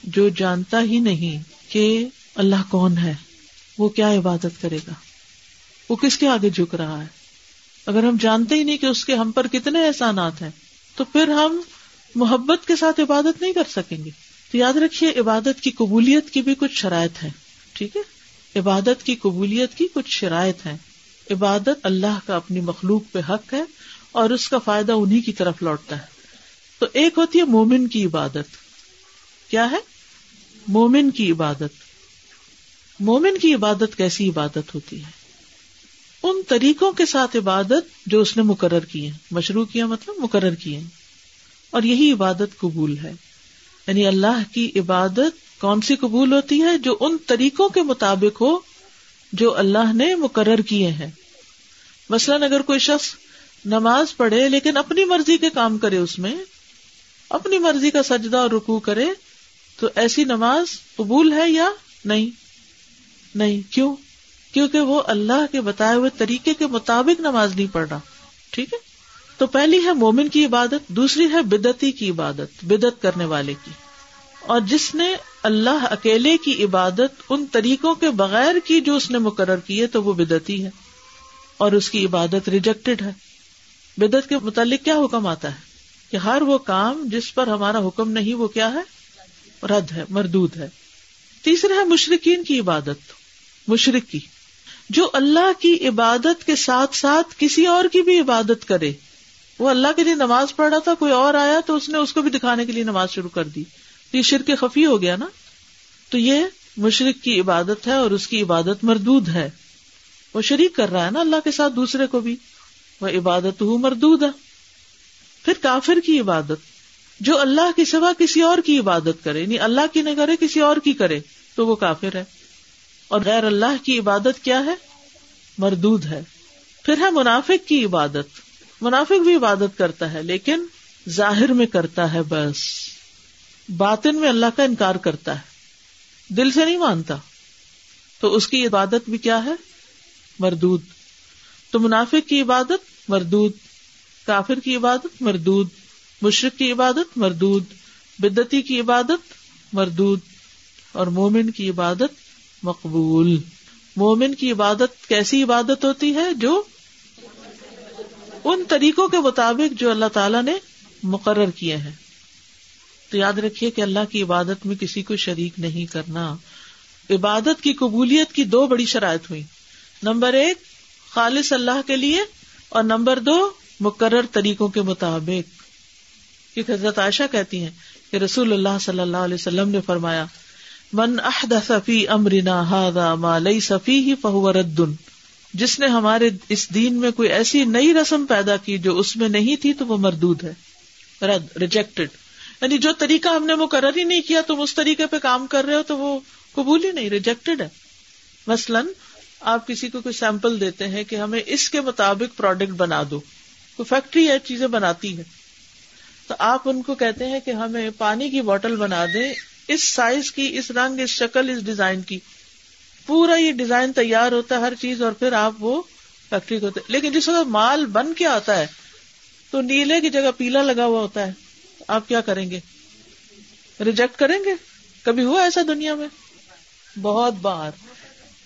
جو جانتا ہی نہیں کہ اللہ کون ہے، وہ کیا عبادت کرے گا؟ وہ کس کے آگے جھک رہا ہے؟ اگر ہم جانتے ہی نہیں کہ اس کے ہم پر کتنے احسانات ہیں، تو پھر ہم محبت کے ساتھ عبادت نہیں کر سکیں گے۔ تو یاد رکھیے، عبادت کی قبولیت کی بھی کچھ شرائط ہے ٹھیک ہے؟ عبادت کی قبولیت کی کچھ شرائط ہیں۔ عبادت اللہ کا اپنی مخلوق پہ حق ہے اور اس کا فائدہ انہیں کی طرف لوٹتا ہے۔ تو ایک ہوتی ہے مومن کی عبادت۔ کیا ہے؟ مومن کی عبادت۔ مومن کی عبادت کیسی عبادت ہوتی ہے؟ ان طریقوں کے ساتھ عبادت جو اس نے مقرر کی ہے مشروع کیا مطلب مقرر کیے اور یہی عبادت قبول ہے۔ یعنی اللہ کی عبادت کون سی قبول ہوتی ہے جو ان طریقوں کے مطابق ہو جو اللہ نے مقرر کیے ہیں؟ مثلاً اگر کوئی شخص نماز پڑھے لیکن اپنی مرضی کے کام کرے اس میں، اپنی مرضی کا سجدہ اور رکو کرے، تو ایسی نماز قبول ہے یا نہیں؟ نہیں، کیوں؟ کیونکہ وہ اللہ کے بتائے ہوئے طریقے کے مطابق نماز نہیں پڑھ رہا، ٹھیک ہے؟ تو پہلی ہے مومن کی عبادت، دوسری ہے بدتی کی عبادت بدت کرنے والے کی۔ اور جس نے اللہ اکیلے کی عبادت ان طریقوں کے بغیر کی جو اس نے مقرر کی ہے تو وہ بدتی ہے اور اس کی عبادت ریجیکٹڈ ہے۔ بدت کے متعلق کیا حکم آتا ہے؟ کہ ہر وہ کام جس پر ہمارا حکم نہیں، وہ کیا ہے؟ رد ہے، مردود ہے۔ تیسرا ہے مشرقین کی عبادت مشرق کی جو اللہ کی عبادت کے ساتھ ساتھ کسی اور کی بھی عبادت کرے۔ وہ اللہ کے لیے نماز پڑھ رہا تھا، کوئی اور آیا تو اس نے اس کو بھی دکھانے کے لیے نماز شروع کر دی۔ یہ شرک خفی ہو گیا نا تو یہ مشرق کی عبادت ہے اور اس کی عبادت مردود ہے وہ شریک کر رہا ہے نا اللہ کے ساتھ دوسرے کو بھی وہ عبادت ہو مردود ہے پھر کافر کی عبادت، جو اللہ کی سوا کسی اور کی عبادت کرے یعنی اللہ کی نہ کرے، کسی اور کی کرے، تو وہ کافر ہے۔ اور غیر اللہ کی عبادت کیا ہے؟ مردود ہے۔ پھر ہے منافق کی عبادت۔ منافق بھی عبادت کرتا ہے، لیکن ظاہر میں کرتا ہے بس۔ باطن میں اللہ کا انکار کرتا ہے، دل سے نہیں مانتا۔ تو اس کی عبادت بھی کیا ہے؟ مردود۔ تو منافق کی عبادت مردود۔ کافر کی عبادت مردود۔ مشرق کی عبادت مردود۔ بدتی کی عبادت مردود۔ اور مومن کی عبادت مقبول۔ مومن کی عبادت کیسی عبادت ہوتی ہے؟ جو ان طریقوں کے مطابق جو اللہ تعالی نے مقرر کیے ہیں۔ تو یاد رکھیے کہ اللہ کی عبادت میں کسی کو شریک نہیں کرنا۔ عبادت کی قبولیت کی دو بڑی شرائط ہوئی۔ نمبر ایک، خالص اللہ کے لیے، اور نمبر دو، مقرر طریقوں کے مطابق۔ کیونکہ حضرت عائشہ کہتی ہیں کہ رسول اللہ صلی اللہ علیہ وسلم نے فرمایا، من فی امرنا هذا ما ليس فيه فهو رد۔ جس نے ہمارے اس دین میں کوئی ایسی نئی رسم پیدا کی جو اس میں نہیں تھی تو وہ مردود ہے۔ رد ریجیکٹڈ یعنی جو طریقہ ہم نے مقرر ہی نہیں کیا تم اس طریقے پہ کام کر رہے ہو تو وہ قبول ہی نہیں ریجیکٹڈ ہے۔ مثلاً آپ کسی کو کوئی سیمپل دیتے ہیں کہ ہمیں اس کے مطابق پروڈکٹ بنا دو۔ کوئی فیکٹری ہے، چیزیں بناتی ہے تو آپ ان کو کہتے ہیں کہ ہمیں پانی کی بوٹل بنا دیں۔ اس سائز کی، اس رنگ، اس شکل، اس ڈیزائن کی۔ پورا یہ ڈیزائن تیار ہوتا ہے ہر چیز اور پھر آپ وہ فیکٹری کو لیکن جس وقت مال بن کے آتا ہے تو نیلے کی جگہ پیلا لگا ہوا ہوتا ہے۔ آپ کیا کریں گے؟ ریجیکٹ کریں گے؟ کبھی ہوا ایسا دنیا میں؟ بہت بار۔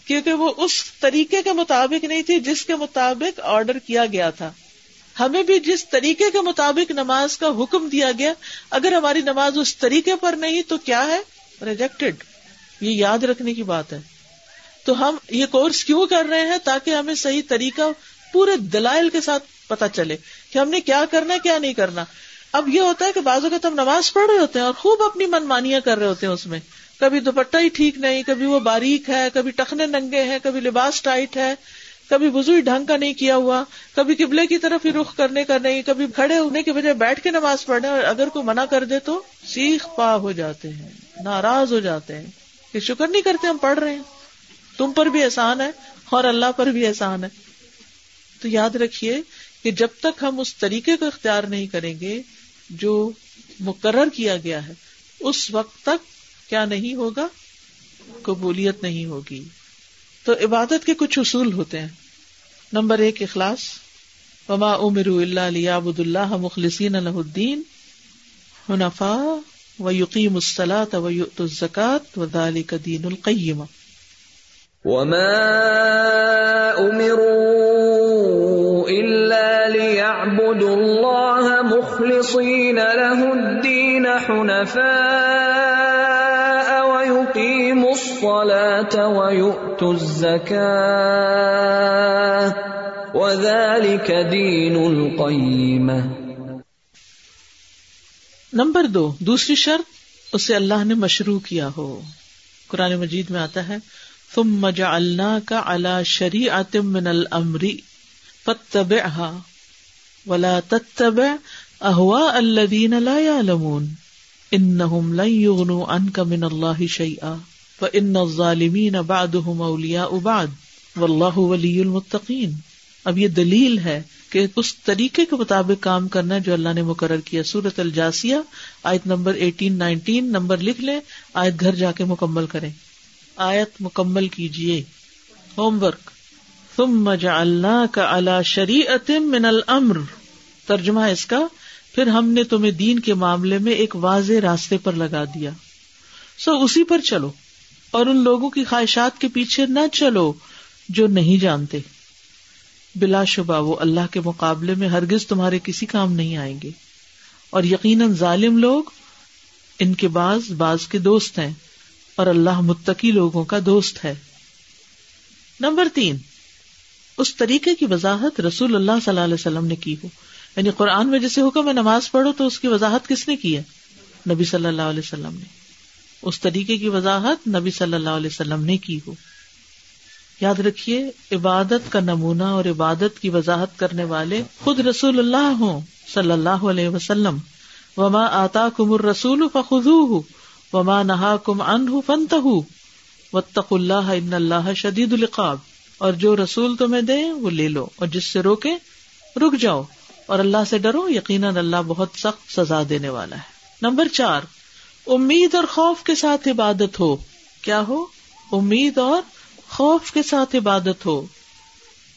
کیونکہ وہ اس طریقے کے مطابق نہیں تھی جس کے مطابق آرڈر کیا گیا تھا۔ ہمیں بھی جس طریقے کے مطابق نماز کا حکم دیا گیا، اگر ہماری نماز اس طریقے پر نہیں تو کیا ہے؟ ریجیکٹڈ یہ یاد رکھنے کی بات ہے۔ تو ہم یہ کورس کیوں کر رہے ہیں؟ تاکہ ہمیں صحیح طریقہ پورے دلائل کے ساتھ پتا چلے کہ ہم نے کیا کرنا کیا نہیں کرنا۔ اب یہ ہوتا ہے کہ بعض اوقات ہم نماز پڑھ رہے ہوتے ہیں اور خوب اپنی من مانیاں کر رہے ہوتے ہیں اس میں۔ کبھی دوپٹہ ہی ٹھیک نہیں، کبھی وہ باریک ہے، کبھی ٹخنے ننگے ہیں، کبھی لباس ٹائٹ ہے، کبھی بزرگ ڈھنگ کا نہیں کیا ہوا، کبھی قبلے کی طرف ہی رخ کرنے کا نہیں، کبھی کھڑے ہونے کی وجہ بیٹھ کے نماز پڑھنے اور اگر کوئی منع کر دے تو سیخ پا ہو جاتے ہیں، ناراض ہو جاتے ہیں کہ شکر نہیں کرتے ہم پڑھ رہے ہیں۔ تم پر بھی احسان ہے اور اللہ پر بھی احسان ہے۔ تو یاد رکھیے کہ جب تک ہم اس طریقے کو اختیار نہیں کریں گے جو مقرر کیا گیا ہے، اس وقت تک کیا نہیں ہوگا؟ قبولیت نہیں ہوگی۔ تو عبادت کے کچھ اصول ہوتے ہیں۔ نمبر ایک، اخلاص۔ وما امر اللہ علی ابود اللہ مخلصین الدین حنفا و یقیم الصلاۃ و الزکات و ذالک دین القیم وما امروا الا ليعبدوا مخلصين له الدين حنفاء ويقيموا الصلاة الصلاة ويؤتوا الزكاة وذلك دين القيمة نمبر دو، دوسری شرط، اسے اللہ نے مشروع کیا ہو۔ قرآن مجید میں آتا ہے تم مجا اللہ کا اللہ شری آتم من المری فتبعها ولا تتبع اهواء الذين لا يعلمون انهم لن يغنوا عنك من الله شيئا فان الظالمين بعضهم اولياء بعض والله ولي المتقين اب یہ دلیل ہے کہ اس طریقے کے مطابق کام کرنا جو اللہ نے مقرر کیا سورت الجاسیہ آیت نمبر ایٹین نائنٹین نمبر لکھ لیں آیت گھر جا کے مکمل کریں آیت مکمل کیجیے ہوم ورک تم مجا اللہ کا اللہ شری من المر ترجمہ اس کا پھر ہم نے تمہیں دین کے معاملے میں ایک واضح راستے پر لگا دیا۔ سو اسی پر چلو اور ان لوگوں کی خواہشات کے پیچھے نہ چلو جو نہیں جانتے۔ بلا شبہ وہ اللہ کے مقابلے میں ہرگز تمہارے کسی کام نہیں آئیں گے۔ اور یقیناً ظالم لوگ ان کے بعض بعض کے دوست ہیں اور اللہ متقی لوگوں کا دوست ہے۔ نمبر تین، اس طریقے کی وضاحت رسول اللہ صلی اللہ علیہ وسلم نے کی ہو۔ یعنی قرآن میں جیسے حکم ہے نماز پڑھو تو اس کی وضاحت کس نے کی ہے؟ نبی صلی اللہ علیہ وسلم نے۔ اس طریقے کی وضاحت نبی صلی اللہ علیہ وسلم نے کی ہو۔ یاد رکھیے، عبادت کا نمونہ اور عبادت کی وضاحت کرنے والے خود رسول اللہ ہوں، صلی اللہ علیہ وسلم۔ وما آتا کم رسول فخو وما نہا کم ان فنت وطق اللہ ان اللہ شدید القاب اور جو رسول تمہیں دے وہ لے لو، اور جس سے روکے رک جاؤ۔ اور اللہ سے ڈرو، یقیناً اللہ بہت سخت سزا دینے والا ہے۔ نمبر چار، امید اور خوف کے ساتھ عبادت ہو۔ کیا ہو؟ امید اور خوف کے ساتھ عبادت ہو۔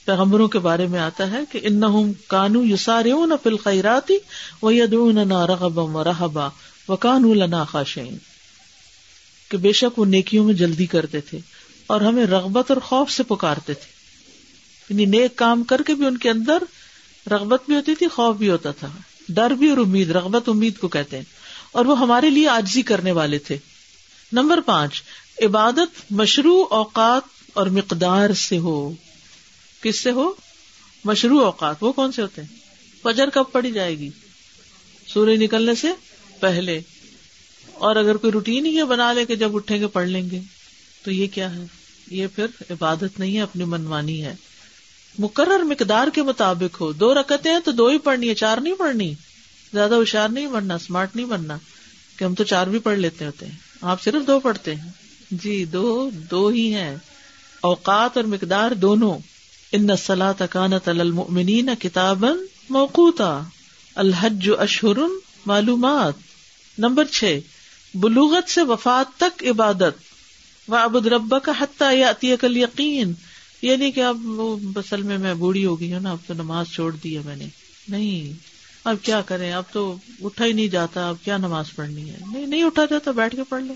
پیغمبروں کے بارے میں آتا ہے کہ ان کانو یوسار فل خیراتی و یدنا رغبا و رحبا و کانو لنا خاشین کہ بے شک وہ نیکیوں میں جلدی کرتے تھے اور ہمیں رغبت اور خوف سے پکارتے تھے۔ یعنی نیک کام کر کے بھی ان کے اندر رغبت بھی ہوتی تھی، خوف بھی ہوتا تھا۔ ڈر بھی اور امید، رغبت امید کو کہتے ہیں۔ اور وہ ہمارے لیے آجزی کرنے والے تھے۔ نمبر پانچ، عبادت مشروع اوقات اور مقدار سے ہو۔ کس سے ہو؟ مشروع اوقات۔ وہ کون سے ہوتے ہیں؟ فجر کب پڑی جائے گی؟ سورج نکلنے سے پہلے۔ اور اگر کوئی روٹین ہی بنا لے کہ جب اٹھیں گے، پڑھ لیں گے۔ تو یہ کیا ہے؟ یہ پھر عبادت نہیں ہے، اپنی منوانی ہے۔ مقرر مقدار کے مطابق ہو۔ دو رکتے ہیں تو دو ہی پڑھنی ہے، چار نہیں پڑھنی۔ زیادہ ہوشیار نہیں بننا اسمارٹ نہیں بننا۔ کہ ہم تو چار بھی پڑھ لیتے ہوتے ہیں۔ آپ صرف دو پڑھتے ہیں۔ جی دو دو ہی ہیں۔ اوقات اور مقدار دونوں۔ ان سلا تکانت المؤمنین کتاب موقوتا۔ الحج اشہر معلومات۔ نمبر چھ، بلوغت سے وفات تک عبادت۔ و ابد ربا کا حتیٰ یا کل یقین یہ نہیں کہ اب وہ بسل میں میں بوڑھی ہو گئی ہوں نا، اب تو نماز چھوڑ دی ہے میں نے۔ نہیں، اب کیا کریں؟ اب تو اٹھا ہی نہیں جاتا، اب کیا نماز پڑھنی ہے؟ نہیں نہیں اٹھا جاتا، بیٹھ کے پڑھ لو۔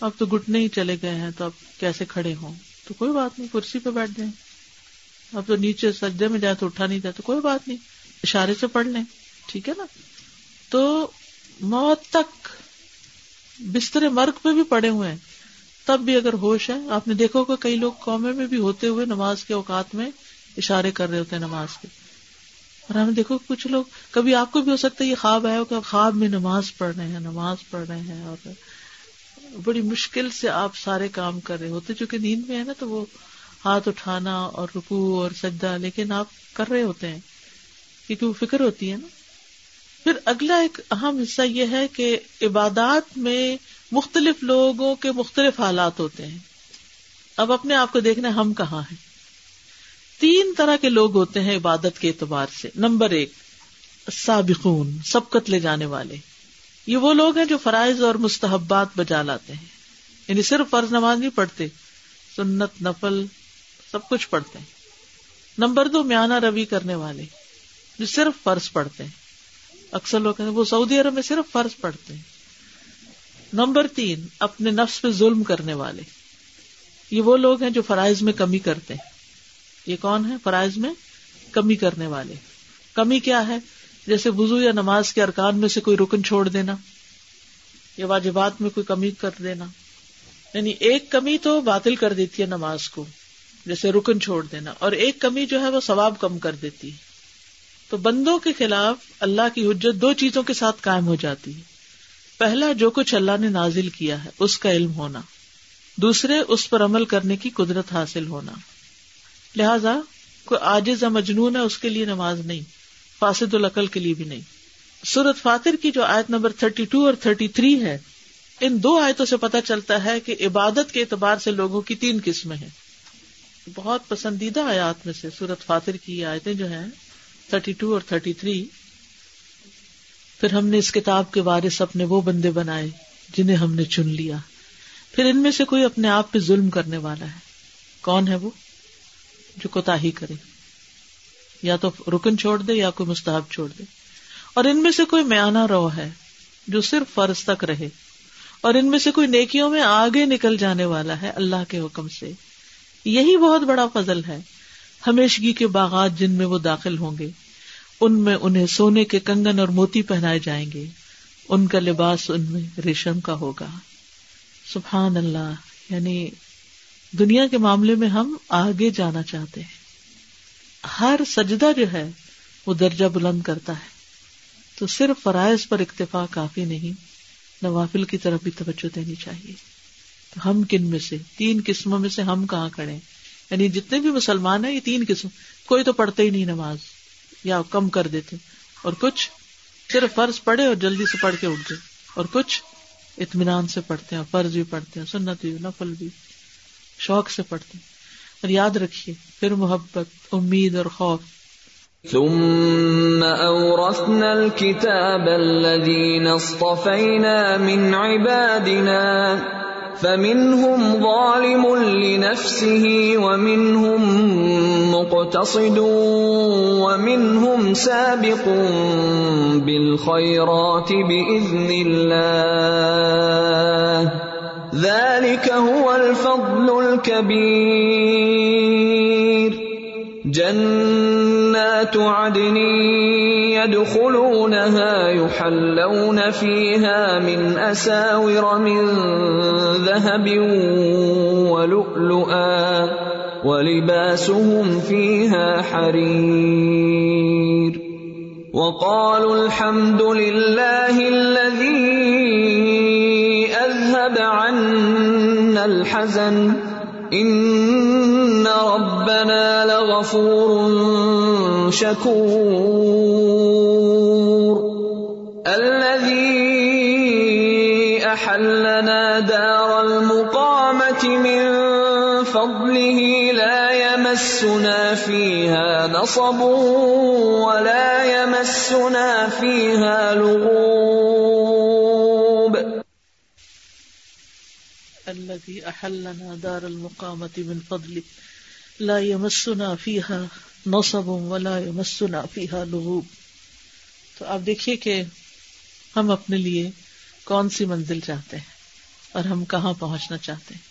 اب تو گٹنے ہی چلے گئے ہیں، تو اب کیسے کھڑے ہوں؟ تو کوئی بات نہیں، کرسی پہ بیٹھ جائیں۔ اب تو نیچے سجدے میں جائے تو اٹھا نہیں جائے تو کوئی بات نہیں۔ اشارے سے پڑھ لیں، ٹھیک ہے نا؟ تو موت تک بستر مرگ پہ بھی پڑے ہوئے ہیں۔ تب بھی اگر ہوش ہے، آپ نے دیکھو کہ کئی لوگ قومے میں بھی ہوتے ہوئے نماز کے اوقات میں اشارے کر رہے ہوتے ہیں نماز کے۔ اور ہمیں دیکھو کچھ لوگ، کبھی آپ کو بھی ہو سکتا ہے یہ خواب ہے کہ خواب میں نماز پڑھ رہے ہیں، نماز پڑھ رہے ہیں اور بڑی مشکل سے آپ سارے کام کر رہے ہوتے، چونکہ نیند میں ہے نا تو وہ ہاتھ اٹھانا اور رکو اور سجدہ، لیکن آپ کر رہے ہوتے ہیں، کیونکہ وہ فکر ہوتی ہے نا۔ پھر اگلا ایک اہم حصہ یہ ہے کہ عبادات میں مختلف لوگوں کے مختلف حالات ہوتے ہیں۔ اب اپنے آپ کو دیکھنا ہم کہاں ہیں۔ تین طرح کے لوگ ہوتے ہیں عبادت کے اعتبار سے۔ نمبر ایک، سابقون، سبقت لے جانے والے۔ یہ وہ لوگ ہیں جو فرائض اور مستحبات بجا لاتے ہیں۔ یعنی صرف فرض نماز نہیں پڑھتے، سنت، نفل، سب کچھ پڑھتے ہیں۔ نمبر دو، میانہ روی کرنے والے، جو صرف فرض پڑھتے ہیں۔ اکثر لوگ وہ سعودی عرب میں صرف فرض پڑھتے ہیں۔ نمبر تین، اپنے نفس پہ ظلم کرنے والے۔ یہ وہ لوگ ہیں جو فرائض میں کمی کرتے ہیں۔ یہ کون ہے فرائض میں کمی کرنے والے۔ کمی کیا ہے؟ جیسے وزو یا نماز کے ارکان میں سے کوئی رکن چھوڑ دینا، یا واجبات میں کوئی کمی کر دینا۔ یعنی ایک کمی تو باطل کر دیتی ہے نماز کو، جیسے رکن چھوڑ دینا۔ اور ایک کمی جو ہے وہ ثواب کم کر دیتی ہے۔ تو بندوں کے خلاف اللہ کی حجت دو چیزوں کے ساتھ قائم ہو جاتی ہے۔ پہلا جو کچھ اللہ نے نازل کیا ہے، اس کا علم ہونا۔ دوسرے، اس پر عمل کرنے کی قدرت حاصل ہونا۔ لہذا، کوئی آجز یا مجنون ہے، اس کے لیے نماز نہیں۔ فاسد العقل کے لیے بھی نہیں۔ سورت فاتر کی جو آیت نمبر تھرٹی ٹو اور تھرٹی تھری ہے، ان دو آیتوں سے پتہ چلتا ہے کہ عبادت کے اعتبار سے لوگوں کی تین قسمیں ہیں۔ بہت پسندیدہ آیات میں سے سورت فاتر کی آیتیں جو ہیں تھرٹی ٹو اور تھرٹی تھری پھر ہم نے اس کتاب کے وارث اپنے وہ بندے بنائے جنہیں ہم نے چن لیا۔ پھر ان میں سے کوئی اپنے آپ پہ ظلم کرنے والا ہے۔ کون ہے وہ؟ جو کوتا ہی کرے۔ یا تو رکن چھوڑ دے یا کوئی مستحب چھوڑ دے۔ اور ان میں سے کوئی میانہ رو ہے جو صرف فرض تک رہے۔ اور ان میں سے کوئی نیکیوں میں آگے نکل جانے والا ہے اللہ کے حکم سے۔ یہی بہت بڑا فضل ہے۔ ہمیشگی کے باغات جن میں وہ داخل ہوں گے۔ ان میں انہیں سونے کے کنگن اور موتی پہنائے جائیں گے۔ ان کا لباس ان میں ریشم کا ہوگا۔ سبحان اللہ یعنی دنیا کے معاملے میں ہم آگے جانا چاہتے ہیں۔ ہر سجدہ جو ہے، وہ درجہ بلند کرتا ہے۔ تو صرف فرائض پر اکتفا کافی نہیں، نوافل کی طرف بھی توجہ دینی چاہیے۔ تو ہم کن میں سے؟ تین قسموں میں سے ہم کہاں کھڑے یعنی جتنے بھی مسلمان ہیں، یہ تین قسم۔ کوئی تو پڑھتے ہی نہیں نماز۔ یا کم کر دیتے اور کچھ صرف فرض پڑھے اور جلدی سے پڑھ کے اٹھ جائے اور کچھ اطمینان سے پڑھتے ہیں، فرض بھی پڑھتے ہیں، سنت بھی، نفل بھی، شوق سے پڑھتے ہیں۔ اور یاد رکھیے، پھر محبت، امید اور خوف۔ ثم أورثنا الكتاب الذين اصطفينا من عبادنا فمنهم ظالم لنفسه ومنهم مقتصد ومنهم سابق بالخيرات بإذن الله. ذلك هو الفضل الكبير. جنات عدن يدخلونها يحلون فيها من أساور من ذهب ولؤلؤا ولباسهم فيها حرير وقالوا الحمد لله الذي أذهب عنا الحزن ان ربنا لغفور شكور الذي احلنا دار المقامه من فضله لا يمسنا فيها نصب ولا يمسنا فيها لغوب الذي احلنا دار المقامة من فضل لا يمسنا فيها نصب ولا يمسنا فيها لغوب۔ تو آپ دیکھیے کہ ہم اپنے لیے کون سی منزل چاہتے ہیں اور ہم کہاں پہنچنا چاہتے ہیں۔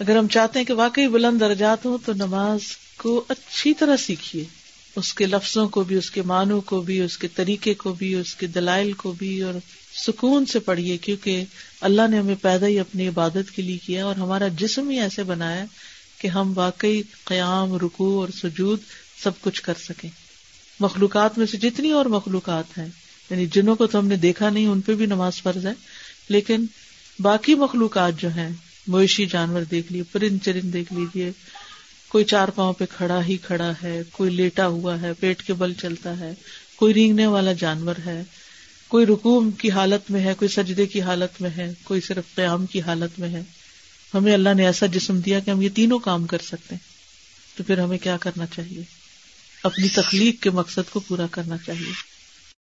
اگر ہم چاہتے ہیں کہ واقعی بلند درجات ہوں تو نماز کو اچھی طرح سیکھیے۔ اس کے لفظوں کو بھی، اس کے معنوں کو بھی، اس کے طریقے کو بھی، اس کے دلائل کو بھی اور سکون سے پڑھیے۔ کیونکہ اللہ نے ہمیں پیدا ہی اپنی عبادت کے لیے کیا اور ہمارا جسم ہی ایسے بنایا کہ ہم واقعی قیام رکو اور سجود سب کچھ کر سکیں۔ مخلوقات میں سے جتنی اور مخلوقات ہیں یعنی جنہوں کو تو ہم نے دیکھا نہیں، ان پہ بھی نماز فرض ہے، لیکن باقی مخلوقات جو ہیں، مویشی جانور دیکھ لیے، پرند چرند دیکھ لیجیے کوئی چار پاؤں پہ کھڑا ہی کھڑا ہے، کوئی لیٹا ہوا ہے، پیٹ کے بل چلتا ہے، کوئی رینگنے والا جانور ہے، کوئی رکوم کی حالت میں ہے، کوئی سجدے کی حالت میں ہے، کوئی صرف قیام کی حالت میں ہے۔ ہمیں اللہ نے ایسا جسم دیا کہ ہم یہ تینوں کام کر سکتے ہیں۔ تو پھر ہمیں کیا کرنا چاہیے؟ اپنی تخلیق کے مقصد کو پورا کرنا چاہیے۔